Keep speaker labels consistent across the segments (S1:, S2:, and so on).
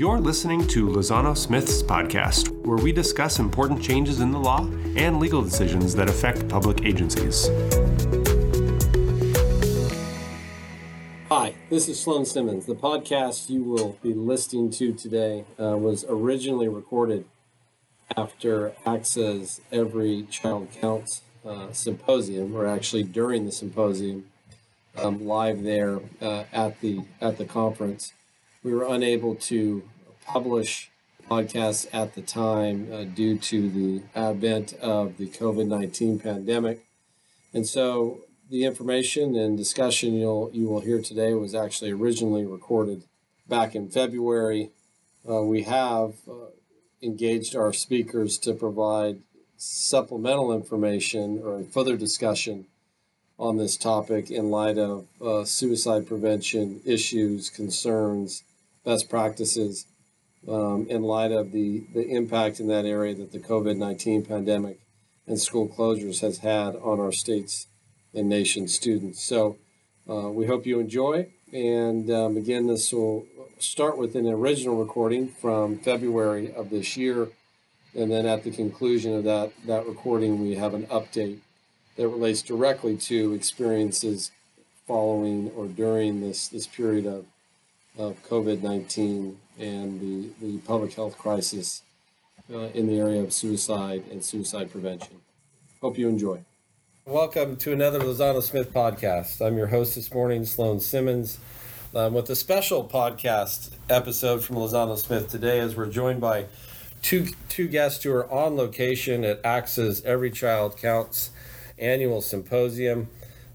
S1: You're listening to Lozano Smith's podcast, where we discuss important changes in the law and legal decisions that affect public agencies.
S2: Hi, this is Sloan Simmons. The podcast you will be listening to today uh, was originally recorded after ACSA's Every Child Counts uh, symposium, or actually during the symposium, um, live there uh, at the at the conference. We were unable to publish podcasts at the time uh, due to the advent of the COVID nineteen pandemic, and so the information and discussion you'll you will hear today was actually originally recorded back in February. Uh, we have uh, engaged our speakers to provide supplemental information or further discussion on this topic in light of uh, suicide prevention issues, concerns, best practices, um, in light of the, the impact in that area that the COVID 19 pandemic and school closures has had on our state's and nation students. So uh, we hope you enjoy. And um, again, this will start with an original recording from February of this year. And then at the conclusion of that, that recording, we have an update that relates directly to experiences following or during this, this period of, of COVID 19 and the, the public health crisis uh, in the area of suicide and suicide prevention. Hope you enjoy. Welcome to another Lozano Smith podcast. I'm your host this morning, Sloan Simmons, um, with a special podcast episode from Lozano Smith today as we're joined by two, two guests who are on location at ACSA's Every Child Counts annual symposium.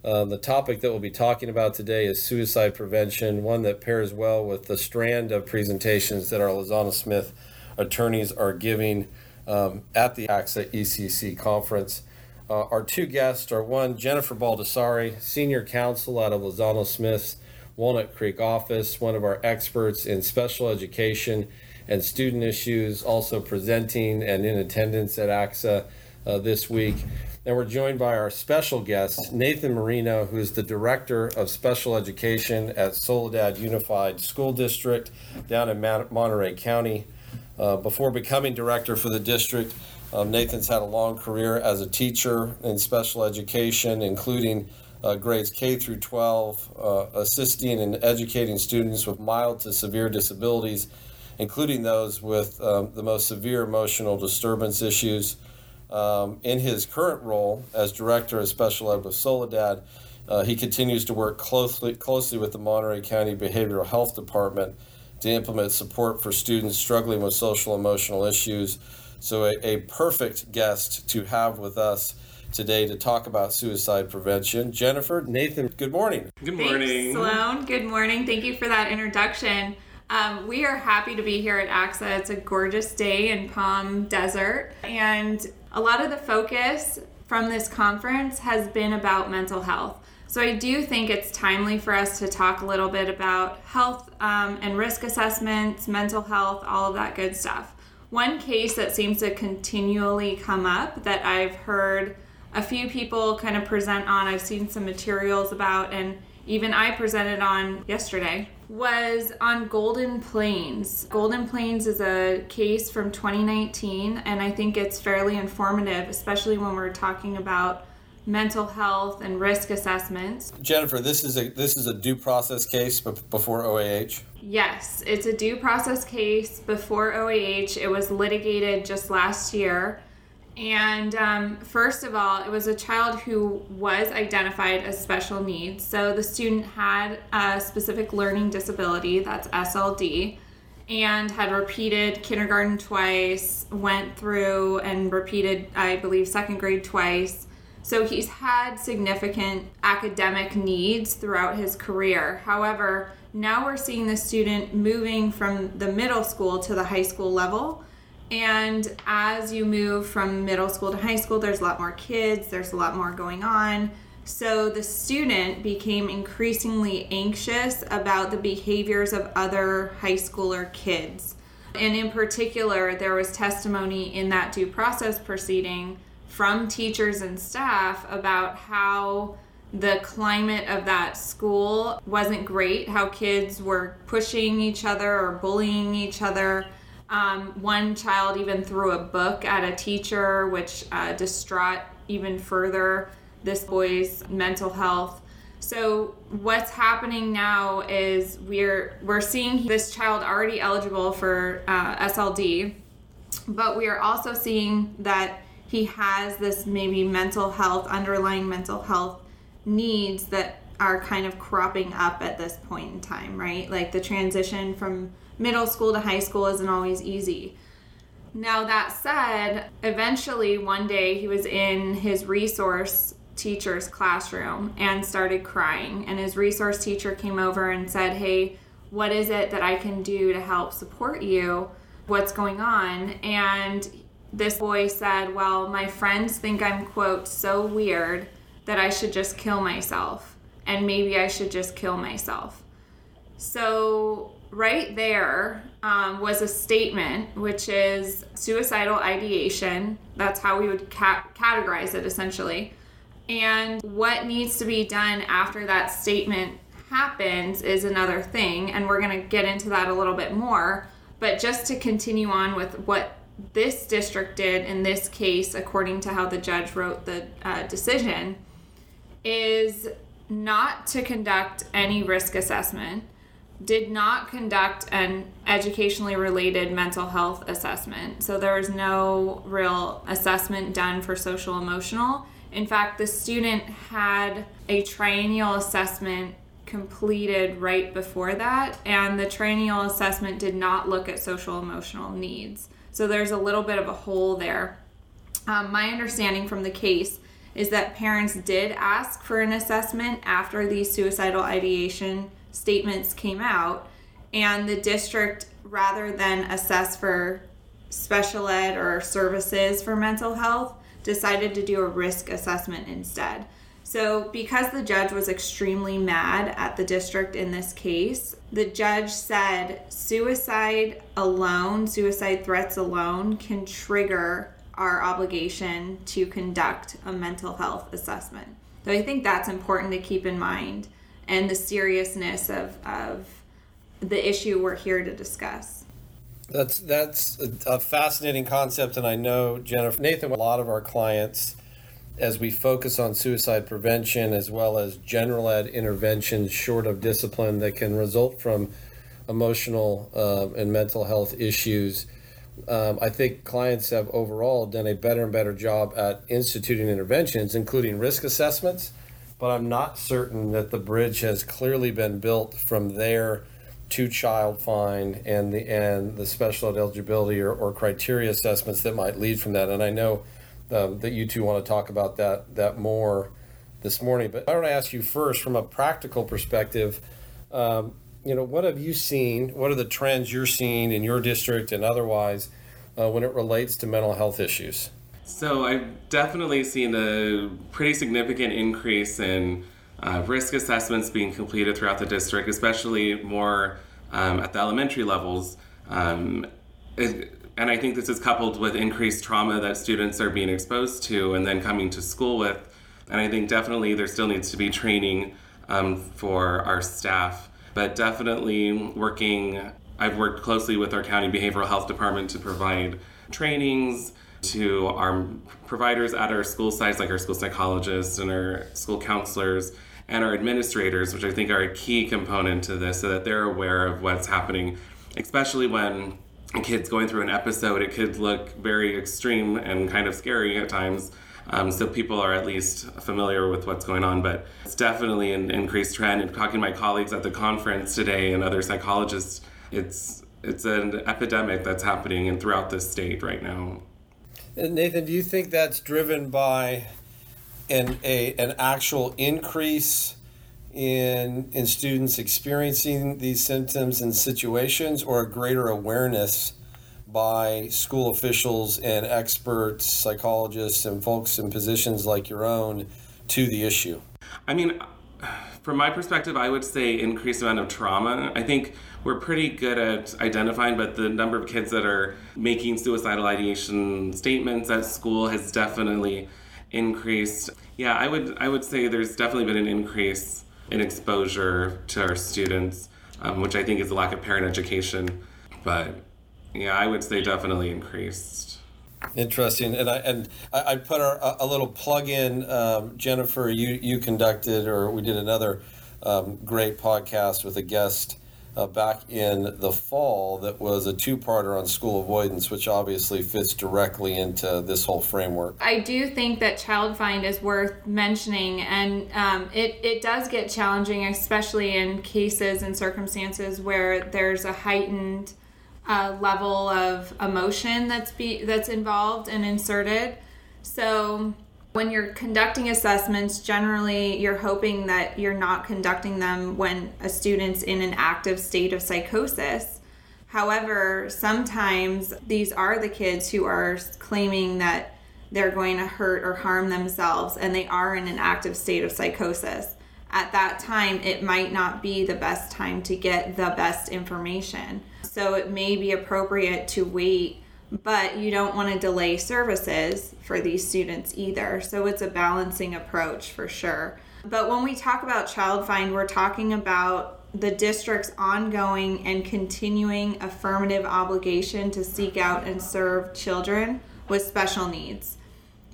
S2: Um, the topic that we'll be talking about today is suicide prevention, one that pairs well with the strand of presentations that our Lozano Smith attorneys are giving um, at the ACSA ECC conference. Uh, our two guests are one, Jennifer Baldassari, Senior Counsel out of Lozano Smith's Walnut Creek office, one of our experts in special education and student issues, also presenting and in attendance at ACSA uh, this week. And we're joined by our special guest, Nathan Marino, who is the Director of Special Education at Soledad Unified School District down in Monterey County. Uh, before becoming director for the district, um, Nathan's had a long career as a teacher in special education, including uh, grades K through 12, uh, assisting and educating students with mild to severe disabilities, including those with um, the most severe emotional disturbance issues. Um, in his current role as director of special ed with Soledad, uh, he continues to work closely closely with the Monterey County Behavioral Health Department to implement support for students struggling with social emotional issues so, a, a perfect guest to have with us today to talk about suicide prevention. Jennifer, Nathan, good morning.
S1: Good morning.
S3: Thanks, Sloan. Good morning. Thank you for that introduction. Um, we are happy to be here at ACSA. It's a gorgeous day in Palm Desert. And a lot of the focus from this conference has been about mental health. So I do think it's timely for us to talk a little bit about health um, and risk assessments, mental health, all of that good stuff. One case that seems to continually come up that I've heard a few people kind of present on, I've seen some materials about, and even I presented on yesterday, was on Golden Plains. Golden Plains is a case from 2019, and I think it's fairly informative, especially when we're talking about mental health and risk assessments.
S2: Jennifer, this is a this is a due process case before OAH.
S3: Yes, it's a due process case before OAH. It was litigated just last year. And um, first of all, it was a child who was identified as special needs. So the student had a specific learning disability, that's SLD, and had repeated kindergarten twice, went through and repeated, I believe, second grade twice so he's had significant academic needs throughout his career. However, now we're seeing the student moving from the middle school to the high school level. And as you move from middle school to high school, there's a lot more kids, there's a lot more going on. So the student became increasingly anxious about the behaviors of other high schooler kids. And in particular, there was testimony in that due process proceeding from teachers and staff about how the climate of that school wasn't great, how kids were pushing each other or bullying each other. Um, one child even threw a book at a teacher, which uh, distraught even further this boy's mental health. So what's happening now is we're we're seeing this child already eligible for uh, SLD, but we are also seeing that he has this maybe mental health underlying mental health needs that are kind of cropping up at this point in time, right? Like the transition from middle school to high school isn't always easy. Now, that said, eventually one day he was in his resource teacher's classroom and started crying. And his resource teacher came over and said, Hey, what is it that I can do to help support you? What's going on? And this boy said, Well, my friends think I'm, quote, so weird that I should just kill myself. And maybe I should just kill myself. So, right there um, was a statement, which is suicidal ideation. That's how we would ca- categorize it essentially. And what needs to be done after that statement happens is another thing. And we're going to get into that a little bit more. But just to continue on with what this district did in this case, according to how the judge wrote the uh, decision, is not to conduct any risk assessment, did not conduct an educationally related mental health assessment. So there was no real assessment done for social emotional. In fact, the student had a triennial assessment completed right before that, and the triennial assessment did not look at social emotional needs. So there's a little bit of a hole there. Um, my understanding from the case is that parents did ask for an assessment after the suicidal ideation statements came out, and the district, rather than assess for special ed or services for mental health, decided to do a risk assessment instead. So, because the judge was extremely mad at the district in this case, the judge said suicide alone, suicide threats alone, can trigger our obligation to conduct a mental health assessment. So I think that's important to keep in mind and the seriousness of, of the issue we're here to discuss.
S2: That's that's a, fascinating concept, and I know Jennifer Nathan. A lot of our clients, as we focus on suicide prevention as well as general ed interventions, short of discipline that can result from emotional uh, and mental health issues, um, I think clients have overall done a better and better job at instituting interventions, including risk assessments. But I'm not certain that the bridge has clearly been built from there to child find and the and the special ed eligibility or, or criteria assessments that might lead from that. And I know um, that you two want to talk about that that more this morning. But I want to ask you first, from a practical perspective. Um, you know, what have you seen? What are the trends you're seeing in your district and otherwise uh, when it relates to mental health issues?
S4: So I've definitely seen a pretty significant increase in uh, risk assessments being completed throughout the district, especially more um, at the elementary levels. Um, it, and I think this is coupled with increased trauma that students are being exposed to and then coming to school with. And I think definitely there still needs to be training um, for our staff but definitely working. I've worked closely with our county behavioral health department to provide trainings to our providers at our school sites, like our school psychologists and our school counselors and our administrators, which I think are a key component to this, so that they're aware of what's happening, especially when a kid's going through an episode. It could look very extreme and kind of scary at times um, so people are at least familiar with what's going on. But it's definitely an increased trend. And talking to my colleagues at the conference today and other psychologists, it's it's an epidemic that's happening and throughout the state right now.
S2: Nathan, do you think that's driven by an a an actual increase in in students experiencing these symptoms and situations, or a greater awareness? by school officials and experts, psychologists, and folks in positions like your own to the issue?
S4: I mean, from my perspective, I would say increased amount of trauma. I think we're pretty good at identifying, but the number of kids that are making suicidal ideation statements at school has definitely increased. Yeah, I would I would say there's definitely been an increase in exposure to our students, um, which I think is a lack of parent education. But yeah, I would say definitely increased.
S2: Interesting, and I and I, I put a, a little plug in. Um, Jennifer, you you conducted, or we did another um, great podcast with a guest uh, back in the fall that was a two-parter on school avoidance, which obviously fits directly into this whole framework.
S3: I do think that Child Find is worth mentioning, and um, it it does get challenging, especially in cases and circumstances where there's a heightened uh, level of emotion that's be that's involved and inserted. So when you're conducting assessments, generally you're hoping that you're not conducting them when a student's in an active state of psychosis. However, sometimes these are the kids who are claiming that they're going to hurt or harm themselves and they are in an active state of psychosis. At that time, it might not be the best time to get the best information so it may be appropriate to wait but you don't want to delay services for these students either. So it's a balancing approach for sure. But when we talk about child find we're talking about the district's ongoing and continuing affirmative obligation to seek out and serve children with special needs.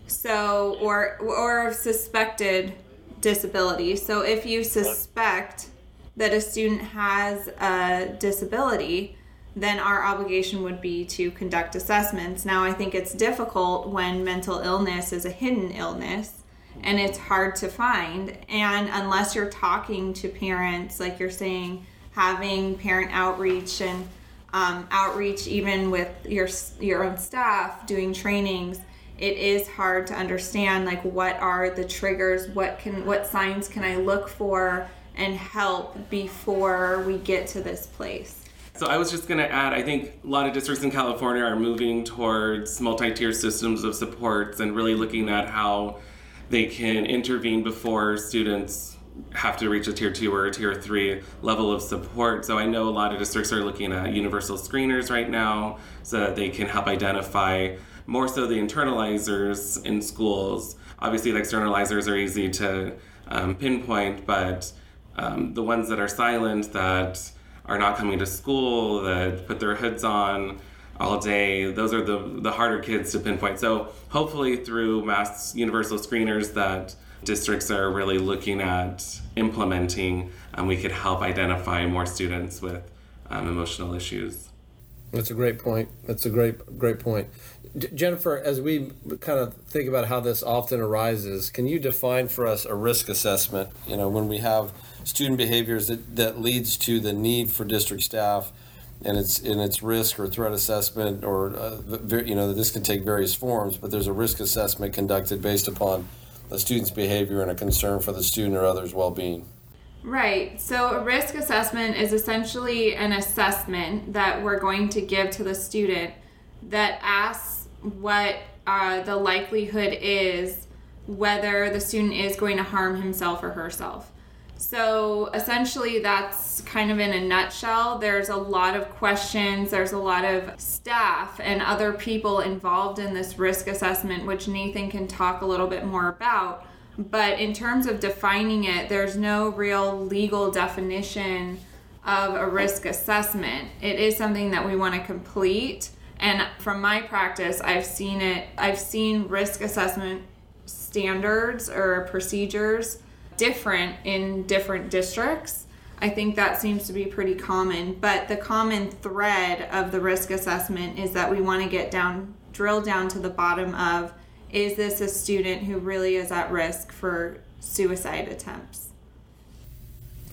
S3: So or or suspected disability so if you suspect that a student has a disability then our obligation would be to conduct assessments. Now, I think it's difficult when mental illness is a hidden illness and it's hard to find. And unless you're talking to parents, like you're saying, having parent outreach and um, outreach even with your your own staff doing trainings it is hard to understand like what are the triggers what can what signs can i look for and help before we get to this place
S4: so I was just going to add, I think a lot of districts in California are moving towards multi-tier systems of supports and really looking at how they can intervene before students have to reach a tier two or a tier three level of support. So I know a lot of districts are looking at universal screeners right now so that they can help identify more so the internalizers in schools. Obviously, the externalizers are easy to um, pinpoint, but um, the ones that are silent that are not coming to school, that put their hoods on all day. Those are the, the harder kids to pinpoint. So hopefully through mass universal screeners that districts are really looking at implementing, um, we could help identify more students with um, emotional issues.
S2: That's a great point. That's a great great point. Jennifer, as we kind of think about how this often arises, can you define for us a risk assessment? You know, when we have student behaviors that, that leads to the need for district staff and it's in its risk or threat assessment or uh, you know this can take various forms but there's a risk assessment conducted based upon the student's behavior and a concern for the student or others well-being
S3: Right. So a risk assessment is essentially an assessment that we're going to give to the student that asks what uh, the likelihood is whether the student is going to harm himself or herself. So essentially, that's kind of in a nutshell. There's a lot of questions, there's a lot of staff and other people involved in this risk assessment, which Nathan can talk a little bit more about. But in terms of defining it, there's no real legal definition of a risk assessment. It is something that we want to complete. And from my practice, I've seen it, I've seen risk assessment standards or procedures different in different districts. I think that seems to be pretty common. But the common thread of the risk assessment is that we want to get down, drill down to the bottom of is this a student who really is at risk for suicide attempts?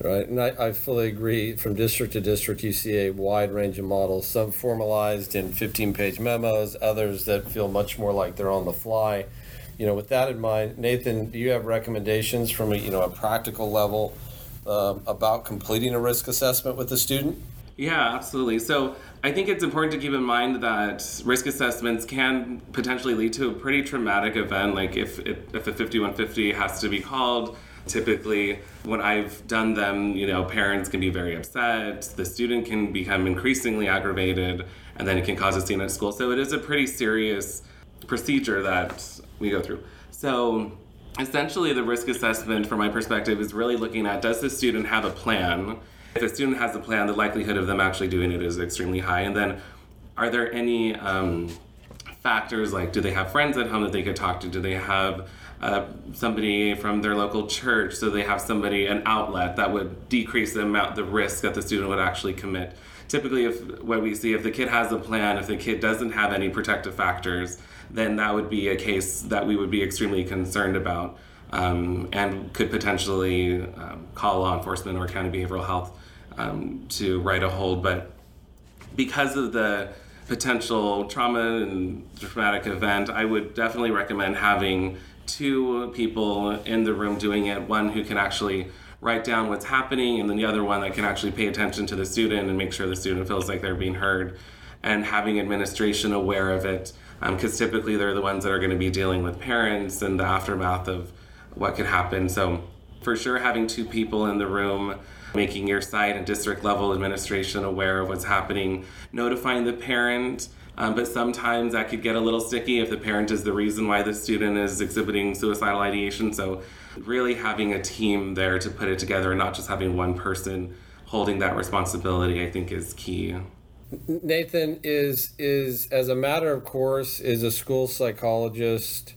S2: Right, and I, I fully agree. From district to district, you see a wide range of models, some formalized in 15 page memos, others that feel much more like they're on the fly you know, with that in mind, Nathan, do you have recommendations from a you know a practical level um, about completing a risk assessment with the student?
S4: Yeah, absolutely. So I think it's important to keep in mind that risk assessments can potentially lead to a pretty traumatic event. Like if if a 5150 has to be called, typically when I've done them, you know, parents can be very upset. The student can become increasingly aggravated, and then it can cause a scene at school. So it is a pretty serious procedure that we go through. So essentially, the risk assessment, from my perspective, is really looking at does the student have a plan? If a student has a plan, the likelihood of them actually doing it is extremely high. And then, are there any um, factors like do they have friends at home that they could talk to? Do they have uh, somebody from their local church? So they have somebody, an outlet that would decrease the amount, the risk that the student would actually commit. Typically, if what we see, if the kid has a plan, if the kid doesn't have any protective factors, then that would be a case that we would be extremely concerned about um, and could potentially um, call law enforcement or county behavioral health um, to write a hold. But because of the potential trauma and traumatic event, I would definitely recommend having two people in the room doing it one who can actually write down what's happening, and then the other one that can actually pay attention to the student and make sure the student feels like they're being heard, and having administration aware of it, because um, typically they're the ones that are going to be dealing with parents and the aftermath of what could happen. So, for sure, having two people in the room making your site and district level administration aware of what's happening, notifying the parent. Um, but sometimes that could get a little sticky if the parent is the reason why the student is exhibiting suicidal ideation. So, really having a team there to put it together and not just having one person holding that responsibility, I think, is key.
S2: Nathan is is as a matter of course is a school psychologist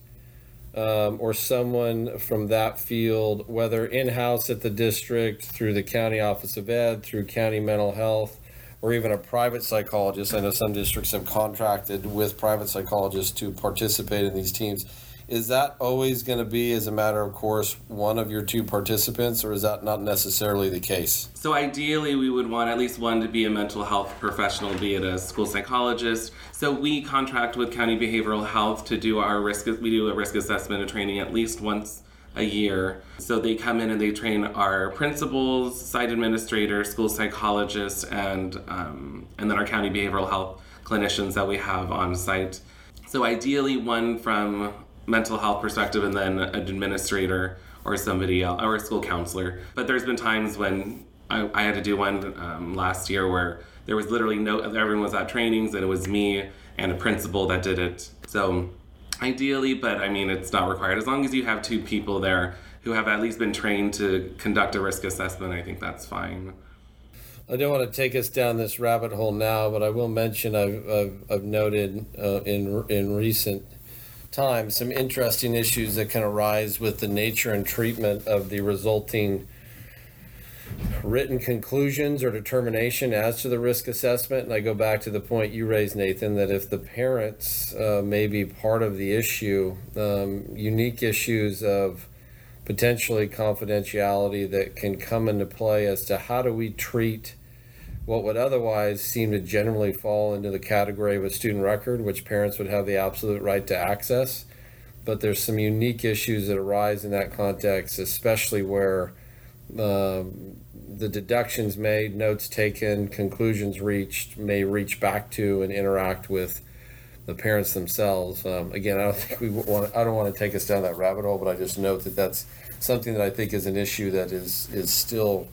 S2: um, or someone from that field, whether in house at the district, through the county office of ed, through county mental health, or even a private psychologist. I know some districts have contracted with private psychologists to participate in these teams is that always going to be, as a matter of course, one of your two participants, or is that not necessarily the case?
S4: So, ideally, we would want at least one to be a mental health professional, be it a school psychologist. So, we contract with County Behavioral Health to do our risk, we do a risk assessment and training at least once a year. So, they come in and they train our principals, site administrators, school psychologists, and, um, and then our county behavioral health clinicians that we have on site. So, ideally, one from mental health perspective and then an administrator or somebody else or a school counselor. But there's been times when I, I had to do one um, last year where there was literally no everyone was at trainings and it was me and a principal that did it. So ideally, but I mean it's not required as long as you have two people there who have at least been trained to conduct a risk assessment. I think that's fine.
S2: I don't want to take us down this rabbit hole now, but I will mention I've, I've, I've noted uh, in in recent times some interesting issues that can arise with the nature and treatment of the resulting written conclusions or determination as to the risk assessment. And I go back to the point you raised, Nathan, that if the parents uh, may be part of the issue, um, unique issues of potentially confidentiality that can come into play as to how do we treat what would otherwise seem to generally fall into the category of a student record, which parents would have the absolute right to access. But there's some unique issues that arise in that context, especially where um, the deductions made, notes taken, conclusions reached may reach back to and interact with the parents themselves. Um, again, I don't think we want. I don't want to take us down that rabbit hole, but I just note that that's something that I think is an issue that is is still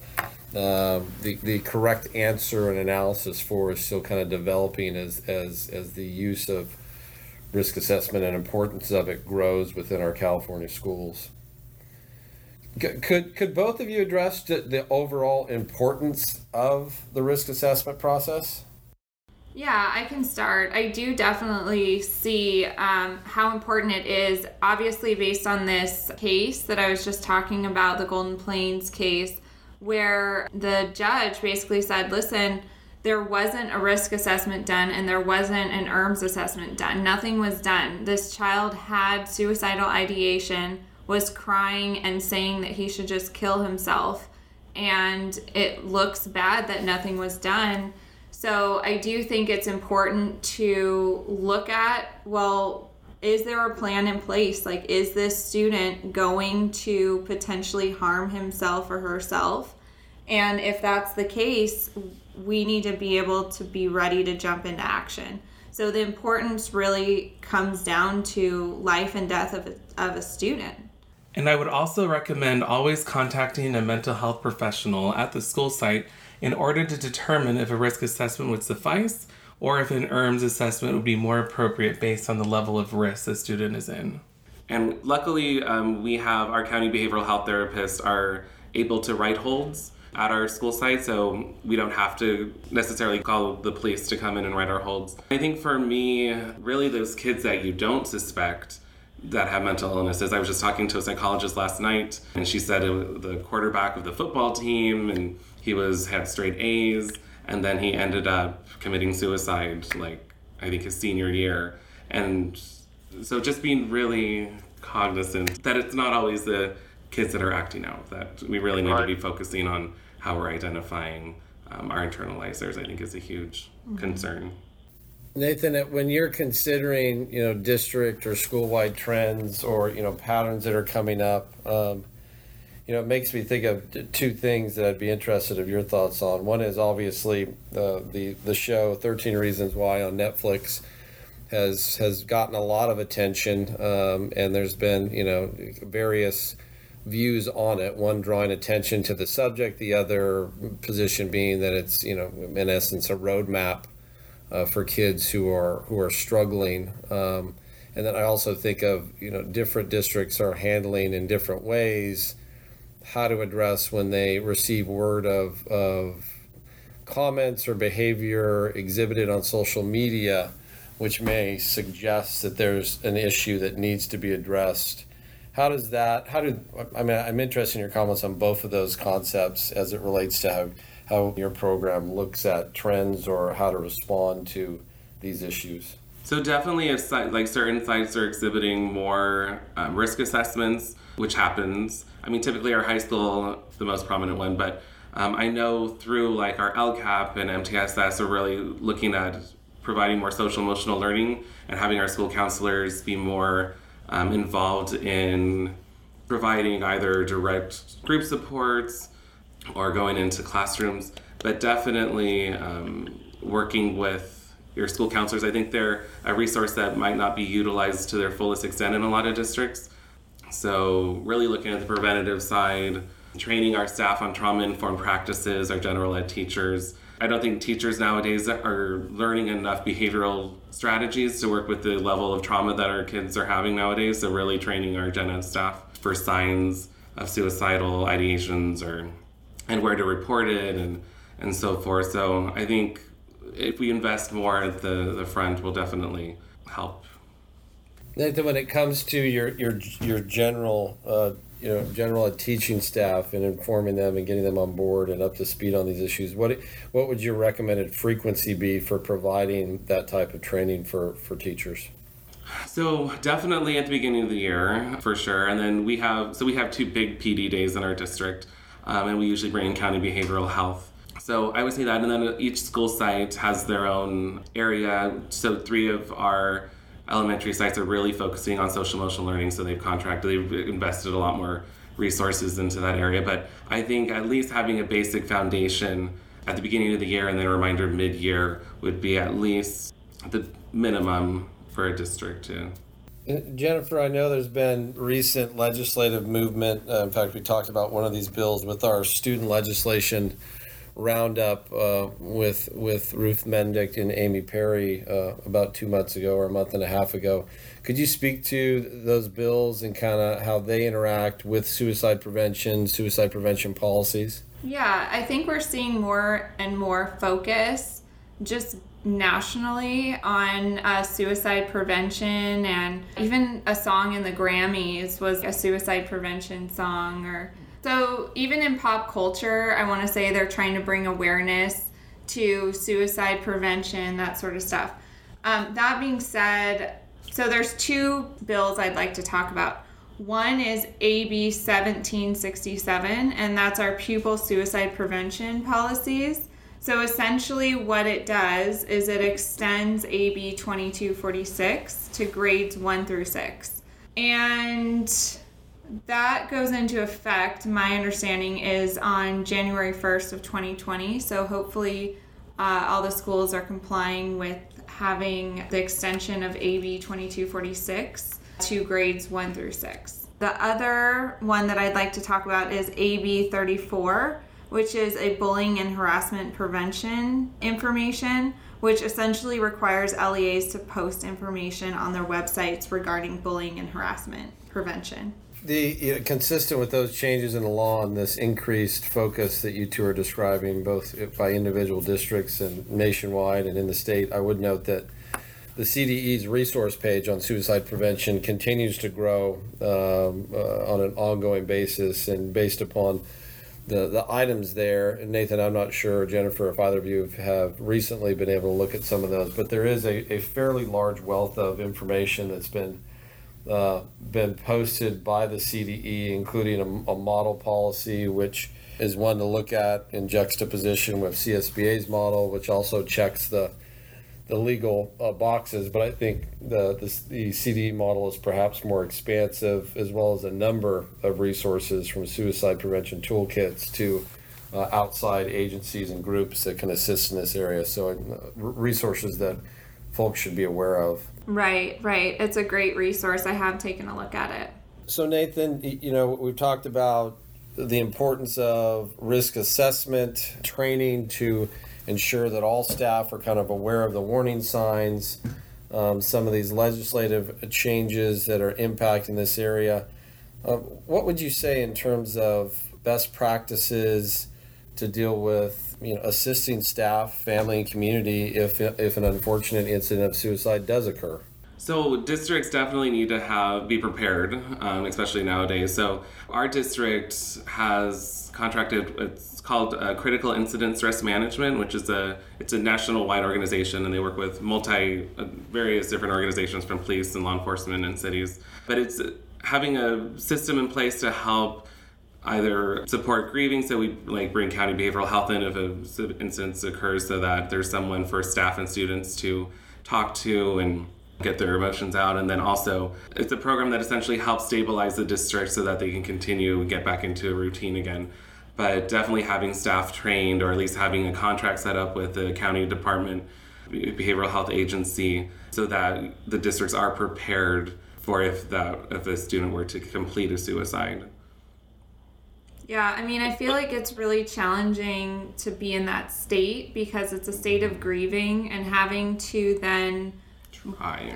S2: uh, the, the correct answer and analysis for is still kind of developing as, as, as the use of risk assessment and importance of it grows within our California schools. Could, could both of you address the, the overall importance of the risk assessment process?
S3: Yeah, I can start. I do definitely see um, how important it is, obviously, based on this case that I was just talking about, the Golden Plains case where the judge basically said, listen, there wasn't a risk assessment done and there wasn't an ERMHS assessment done. Nothing was done. This child had suicidal ideation, was crying and saying that he should just kill himself. And it looks bad that nothing was done. So I do think it's important to look at well, is there a plan in place? Like, is this student going to potentially harm himself or herself? And if that's the case, we need to be able to be ready to jump into action. So the importance really comes down to life and death of a, of a student.
S4: And I would also recommend always contacting a mental health professional at the school site in order to determine if a risk assessment would suffice or if an ERMHS assessment would be more appropriate based on the level of risk the student is in. And luckily, um, we have our county behavioral health therapists are able to write holds at our school site, so we don't have to necessarily call the police to come in and write our holds. I think for me, really, those kids that you don't suspect that have mental illnesses. I was just talking to a psychologist last night, and she said it, the quarterback of the football team, and he was had straight A's, and then he ended up committing suicide, like I think his senior year, and so just being really cognizant that it's not always the kids that are acting out. That we really need right. to be focusing on how we're identifying um, our internalizers. I think is a huge mm-hmm. concern.
S2: Nathan, when you're considering, you know, district or school-wide trends or you know patterns that are coming up, um, you know, it makes me think of two things that I'd be interested of your thoughts on. One is obviously the the the show Thirteen Reasons Why on Netflix has has gotten a lot of attention, um, and there's been you know various views on it. One drawing attention to the subject, the other position being that it's you know in essence a roadmap uh, for kids who are who are struggling. Um, and then I also think of you know different districts are handling in different ways how to address when they receive word of of comments or behavior exhibited on social media, which may suggest that there's an issue that needs to be addressed. How does that? How do I mean? I'm interested in your comments on both of those concepts as it relates to how how your program looks at trends or how to respond to these issues?
S4: So definitely, if like certain sites are exhibiting more um, risk assessments, which happens. I mean, typically our high school, the most prominent one, but um, I know through like our LCAP and MTSS are really looking at providing more social emotional learning and having our school counselors be more um, involved in providing either direct group supports or going into classrooms, but definitely um, working with your school counselors. I think they're a resource that might not be utilized to their fullest extent in a lot of districts. So, really looking at the preventative side, training our staff on trauma informed practices, our general ed teachers. I don't think teachers nowadays are learning enough behavioral strategies to work with the level of trauma that our kids are having nowadays. So, really training our gen ed staff for signs of suicidal ideations or and where to report it and and so forth. So I think if we invest more at the the front, will definitely help.
S2: Nathan, when it comes to your your your general uh, you know general teaching staff and informing them and getting them on board and up to speed on these issues, what what would your recommended frequency be for providing that type of training for for teachers?
S4: So definitely at the beginning of the year for sure, and then we have so we have two big PD days in our district um, and we usually bring in county behavioral health. So I would say that, and then each school site has their own area. So three of our elementary sites are really focusing on social emotional learning, so they've contracted, they've invested a lot more resources into that area. But I think at least having a basic foundation at the beginning of the year and then a reminder mid year would be at least the minimum for a district to
S2: Jennifer, I know there's been recent legislative movement. Uh, in fact, we talked about one of these bills with our student legislation roundup uh, with with Ruth Mendick and Amy Perry uh, about two months ago or a month and a half ago. Could you speak to those bills and kind of how they interact with suicide prevention, suicide prevention policies?
S3: Yeah, I think we're seeing more and more focus just nationally on uh, suicide prevention and even a song in the grammys was a suicide prevention song or so even in pop culture i want to say they're trying to bring awareness to suicide prevention that sort of stuff um, that being said so there's two bills i'd like to talk about one is AB 1767, and that's our pupil suicide prevention policies. So essentially, what it does is it extends AB 2246 to grades 1 through 6. And that goes into effect, my understanding is on January 1st of 2020. So hopefully, uh, all the schools are complying with having the extension of AB 2246 to grades 1 through 6. The other one that I'd like to talk about is AB 34 which is a bullying and harassment prevention information, which essentially requires LEAs to post information on their websites regarding bullying and harassment prevention.
S2: The you know, consistent with those changes in the law and this increased focus that you two are describing, both by individual districts and nationwide and in the state, I would note that the CDE's resource page on suicide prevention continues to grow um, uh, on an ongoing basis and based upon the, the items there. And Nathan, I'm not sure, Jennifer, if either of you have recently been able to look at some of those, but there is a, a fairly large wealth of information that's been uh, been posted by the CDE, including a, a, model policy, which is one to look at in juxtaposition with CSBA's model, which also checks the the legal uh, boxes. But I think the, the the CDE model is perhaps more expansive, as well as a number of resources from suicide prevention toolkits to uh, outside agencies and groups that can assist in this area. So uh, resources that folks should be aware of.
S3: Right, right. It's a great resource. I have taken a look at it.
S2: So, Nathan, you know, we've talked about the importance of risk assessment, training to ensure that all staff are kind of aware of the warning signs, um, some of these legislative changes that are impacting this area. Uh, what would you say in terms of best practices to deal with you know, assisting staff, family, and community if, if an unfortunate incident of suicide does occur?
S4: So districts definitely need to have be prepared, um, especially nowadays. So our district has contracted. It's called uh, Critical Incident Stress Management, which is a it's a national wide organization, and they work with multi uh, various different organizations from police and law enforcement and cities. But it's having a system in place to help either support grieving, so we like bring county behavioral health in if an incident occurs, so that there's someone for staff and students to talk to and get their emotions out. And then also it's a program that essentially helps stabilize the district so that they can continue and get back into a routine again. But definitely having staff trained or at least having a contract set up with the county department behavioral health agency so that the districts are prepared for if that if a student were to complete a suicide.
S3: Yeah, I mean, I feel like it's really challenging to be in that state because it's a state of grieving and having to then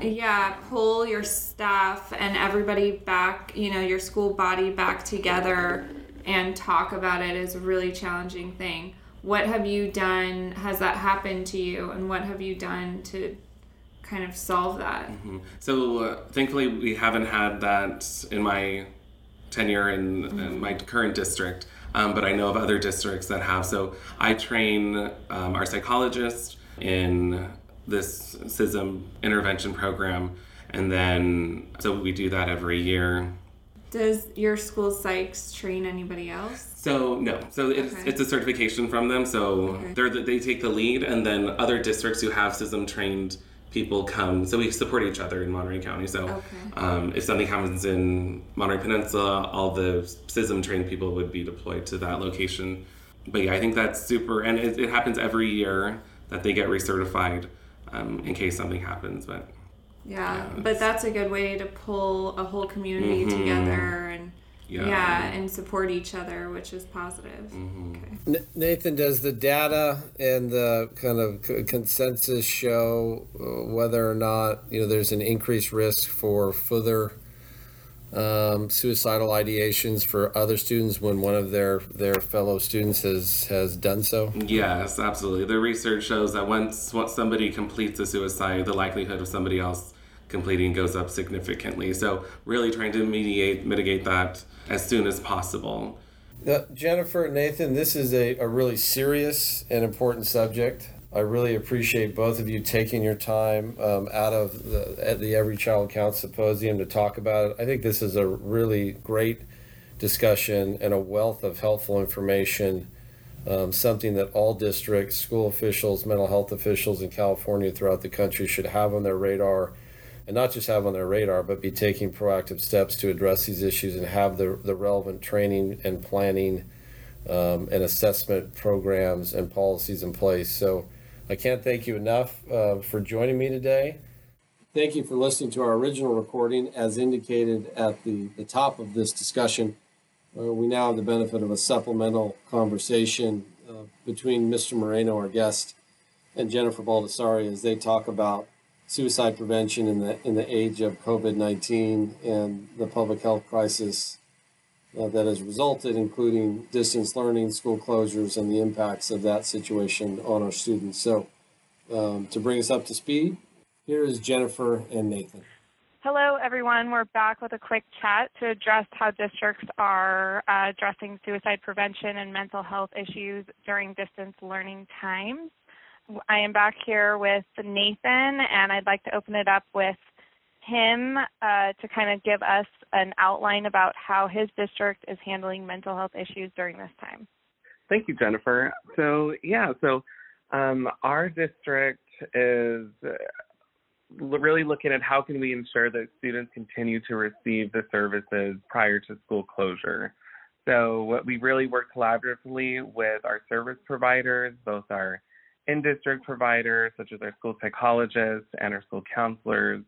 S3: Yeah, pull your staff and everybody back, you know, your school body back together and talk about it is a really challenging thing. What have you done? Has that happened to you? And what have you done to kind of solve that?
S4: Mm-hmm. So, uh, thankfully, we haven't had that in my tenure in, mm-hmm. in my current district, um, but I know of other districts that have. So I train um, our psychologists in this CISM intervention program, and then so we do that every year.
S3: Does your school psychs train anybody else?
S4: So no, so it's, okay. it's a certification from them. So okay. they're the, they take the lead, and then other districts who have CISM trained people come. So we support each other in Monterey County. So okay. um, if something happens in Monterey Peninsula, all the CISM trained people would be deployed to that location. But yeah, I think that's super, and it, it happens every year that they get recertified um, in case something happens. But
S3: yeah, yeah but that's a good way to pull a whole community mm-hmm. together and yeah. yeah. and support each other, which is positive. Mm-hmm.
S2: Okay. Nathan, does the data and the kind of consensus show uh, whether or not you know there's an increased risk for further um, suicidal ideations for other students when one of their their fellow students has has done so?
S4: Yes, absolutely. The research shows that once once somebody completes a suicide, the likelihood of somebody else completing goes up significantly. So really trying to mediate mitigate that as soon as possible.
S2: Uh, Jennifer, Nathan, this is a, a really serious and important subject. I really appreciate both of you taking your time um, out of the, at the Every Child Counts Symposium to talk about it. I think this is a really great discussion and a wealth of helpful information, um, something that all districts, school officials, mental health officials in California throughout the country should have on their radar and not just have on their radar, but be taking proactive steps to address these issues and have the, the relevant training and planning um, and assessment programs and policies in place. So I can't thank you enough uh, for joining me today.
S5: Thank you for listening to our original recording. As indicated at the, the top of this discussion, uh, we now have the benefit of a supplemental conversation uh, between Mr. Moreno, our guest, and Jennifer Baldassari as they talk about suicide prevention in the in the age of COVID nineteen and the public health crisis uh, that has resulted, including distance learning, school closures, and the impacts of that situation on our students. So, um, to bring us up to speed, here is Jennifer and Nathan.
S6: Hello, everyone. We're back with a quick chat to address how districts are uh, addressing suicide prevention and mental health issues during distance learning times. I am back here with Nathan, and I'd like to open it up with him uh, to kind of give us an outline about how his district is handling mental health issues during this time.
S7: Thank you, Jennifer. So, yeah, so um, our district is really looking at how can we ensure that students continue to receive the services prior to school closure. So we really work collaboratively with our service providers, both our in-district providers such as our school psychologists and our school counselors,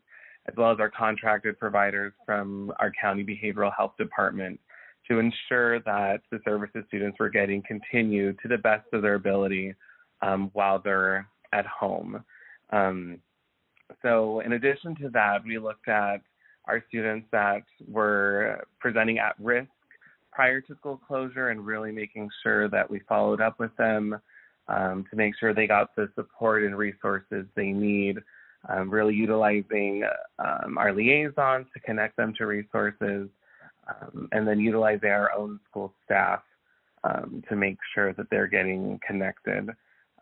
S7: as well as our contracted providers from our county behavioral health department to ensure that the services students were getting continue to the best of their ability um, while they're at home. Um, so, in addition to that, we looked at our students that were presenting at risk prior to school closure and really making sure that we followed up with them um, to make sure they got the support and resources they need. Um, really utilizing um, our liaisons to connect them to resources, um, and then utilizing our own school staff um, to make sure that they're getting connected.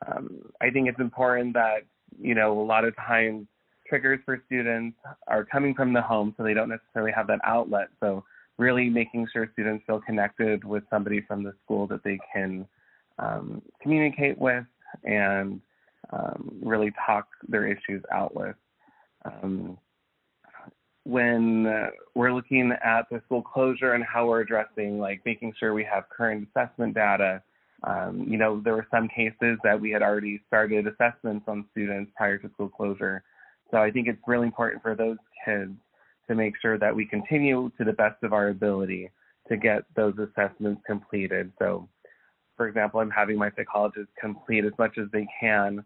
S7: Um, I think it's important that you know a lot of times triggers for students are coming from the home, so they don't necessarily have that outlet. So really making sure students feel connected with somebody from the school that they can um, communicate with and um, really talk their issues out with. Um, when uh, we're looking at the school closure and how we're addressing, like making sure we have current assessment data, um, you know, there were some cases that we had already started assessments on students prior to school closure. So I think it's really important for those kids to make sure that we continue to the best of our ability to get those assessments completed. So, for example, I'm having my psychologists complete as much as they can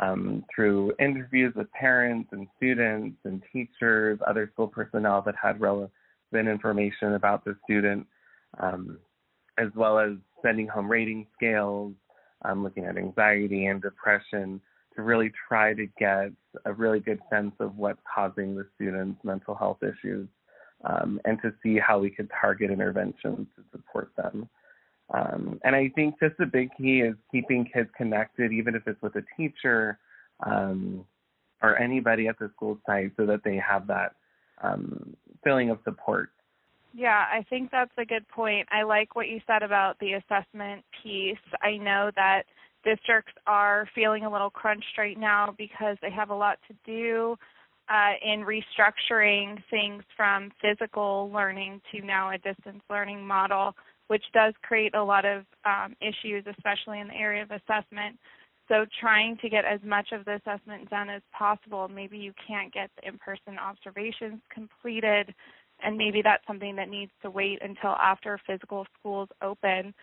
S7: um, through interviews with parents and students and teachers, other school personnel that had relevant information about the student, um, as well as sending home rating scales, um, looking at anxiety and depression, to really try to get a really good sense of what's causing the students' mental health issues um, and to see how we could target interventions to support them. Um, and I think just the big key is keeping kids connected, even if it's with a teacher um, or anybody at the school site, so that they have that um, feeling of support.
S6: Yeah, I think that's a good point. I like what you said about the assessment piece. I know that districts are feeling a little crunched right now because they have a lot to do uh, in restructuring things from physical learning to now a distance learning model, which does create a lot of um, issues, especially in the area of assessment. So, trying to get as much of the assessment done as possible. Maybe you can't get the in person observations completed, and maybe that's something that needs to wait until after physical schools open.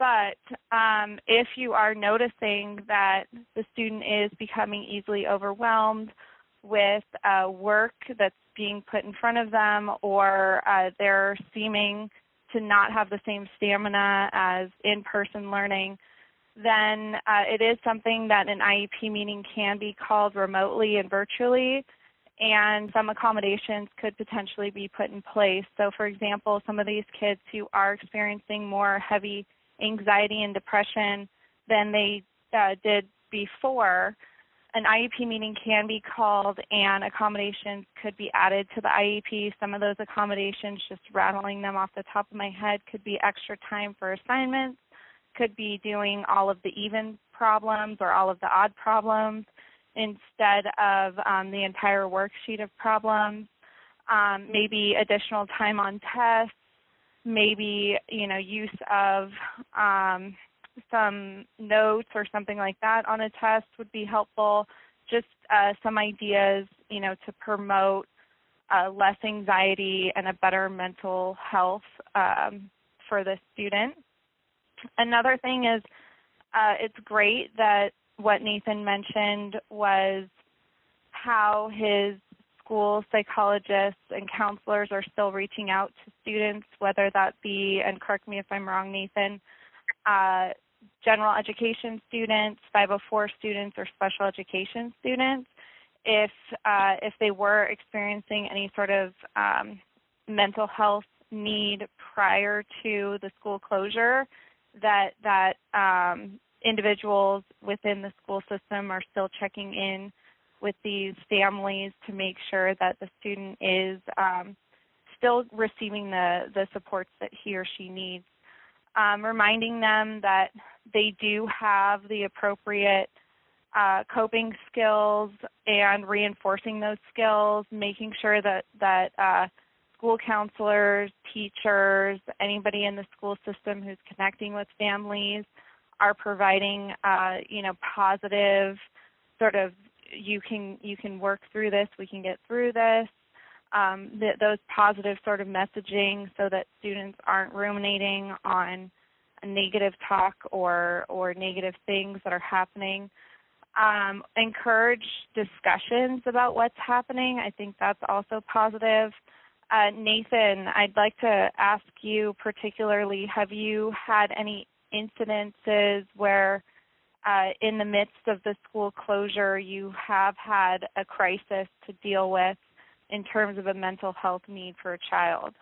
S6: But um, if you are noticing that the student is becoming easily overwhelmed with uh, work that's being put in front of them, or uh, they're seeming to not have the same stamina as in person learning, then uh, it is something that an IEP meeting can be called remotely and virtually, and some accommodations could potentially be put in place. So, for example, some of these kids who are experiencing more heavy anxiety and depression than they uh, did before, an IEP meeting can be called and accommodations could be added to the IEP. Some of those accommodations, just rattling them off the top of my head, could be extra time for assignments, could be doing all of the even problems or all of the odd problems instead of um, the entire worksheet of problems. Um, maybe additional time on tests, maybe you know use of um, some notes or something like that on a test would be helpful. Just uh, some ideas, you know, to promote uh, less anxiety and a better mental health um, for the student. Another thing is, uh, it's great that what Nathan mentioned was how his school psychologists and counselors are still reaching out to students, whether that be, and correct me if I'm wrong, Nathan, uh, general education students, 504 students, or special education students, if uh, if they were experiencing any sort of um, mental health need prior to the school closure, that that um, individuals within the school system are still checking in with these families to make sure that the student is um, still receiving the, the supports that he or she needs. Um, reminding them that they do have the appropriate uh, coping skills and reinforcing those skills, making sure that that uh, school counselors, teachers, anybody in the school system who's connecting with families are providing, uh, you know, positive sort of you can you can work through this, we can get through this. Um, th- those positive sort of messaging so that students aren't ruminating on negative talk or or negative things that are happening. Um, encourage discussions about what's happening. I think that's also positive. Uh, Nathan, I'd like to ask you particularly: Have you had any incidences where uh, in the midst of the school closure, you have had a crisis to deal with in terms of a mental health need for a child?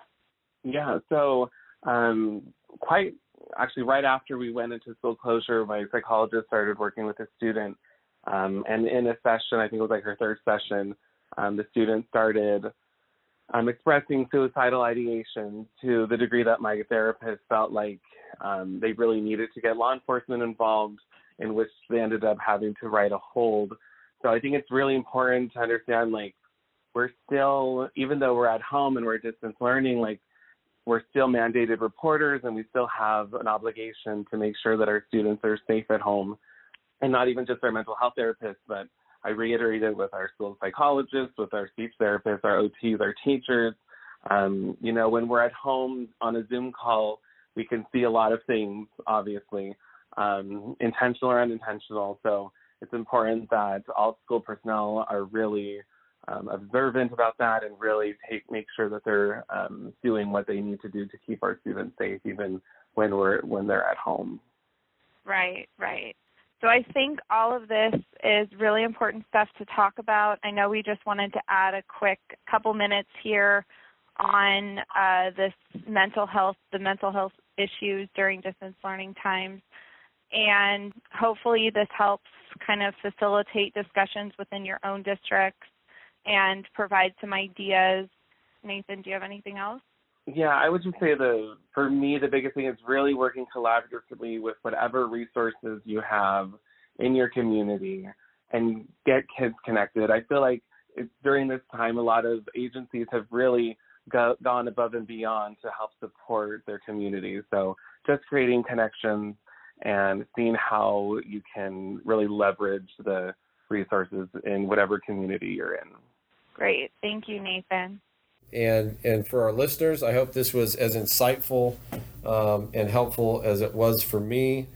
S7: Yeah, so um, quite actually, right after we went into school closure, my psychologist started working with a student. Um, and in a session, I think it was like her third session, um, the student started um, expressing suicidal ideation to the degree that my therapist felt like um, they really needed to get law enforcement involved in which they ended up having to write a hold. So I think it's really important to understand like we're still even though we're at home and we're distance learning, like we're still mandated reporters and we still have an obligation to make sure that our students are safe at home and not even just our mental health therapists, but I reiterated with our school psychologists, with our speech therapists, our OTs, our teachers. Um, you know, when we're at home on a Zoom call, we can see a lot of things, obviously um, intentional or unintentional. So it's important that all school personnel are really um, observant about that and really take make sure that they're um, doing what they need to do to keep our students safe, even when we're when they're at home.
S6: Right, right. So I think all of this is really important stuff to talk about. I know we just wanted to add a quick couple minutes here on uh, this mental health, the mental health issues during distance learning times and hopefully this helps kind of facilitate discussions within your own districts and provide some ideas. Nathan, do you have anything else?
S7: Yeah, I would just say the for me the biggest thing is really working collaboratively with whatever resources you have in your community and get kids connected. I feel like it's, during this time a lot of agencies have really go, gone above and beyond to help support their communities. So just creating connections and seeing how you can really leverage the resources in whatever community you're in.
S6: Great. Thank you, Nathan.
S2: And, and for our listeners, I hope this was as insightful um, and helpful as it was for me.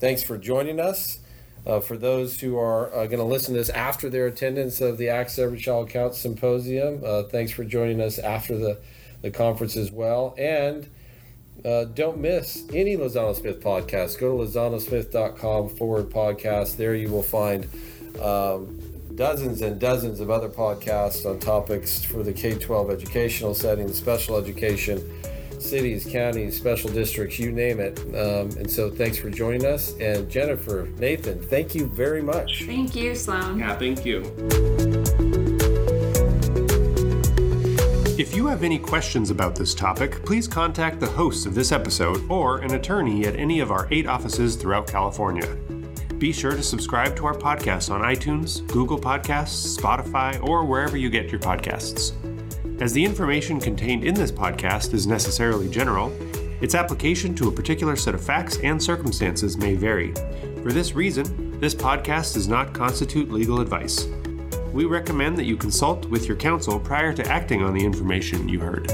S2: Thanks for joining us. Uh, for those who are uh, going to listen to this after their attendance of the ACSA Every Child Counts Symposium, uh, thanks for joining us after the, the conference as well. And uh, don't miss any Lozano Smith podcast. Go to lozanosmith.com forward podcast. There you will find um, dozens and dozens of other podcasts on topics for the K 12 educational setting, special education, cities, counties, special districts, you name it. Um, and so thanks for joining us. And Jennifer, Nathan, thank you very much.
S3: Thank you, Sloan.
S4: Yeah, thank you.
S1: If you have any questions about this topic, please contact the hosts of this episode or an attorney at any of our eight offices throughout California. Be sure to subscribe to our podcast on iTunes, Google Podcasts, Spotify, or wherever you get your podcasts. As the information contained in this podcast is necessarily general, its application to a particular set of facts and circumstances may vary. For this reason, this podcast does not constitute legal advice we recommend that you consult with your counsel prior to acting on the information you heard.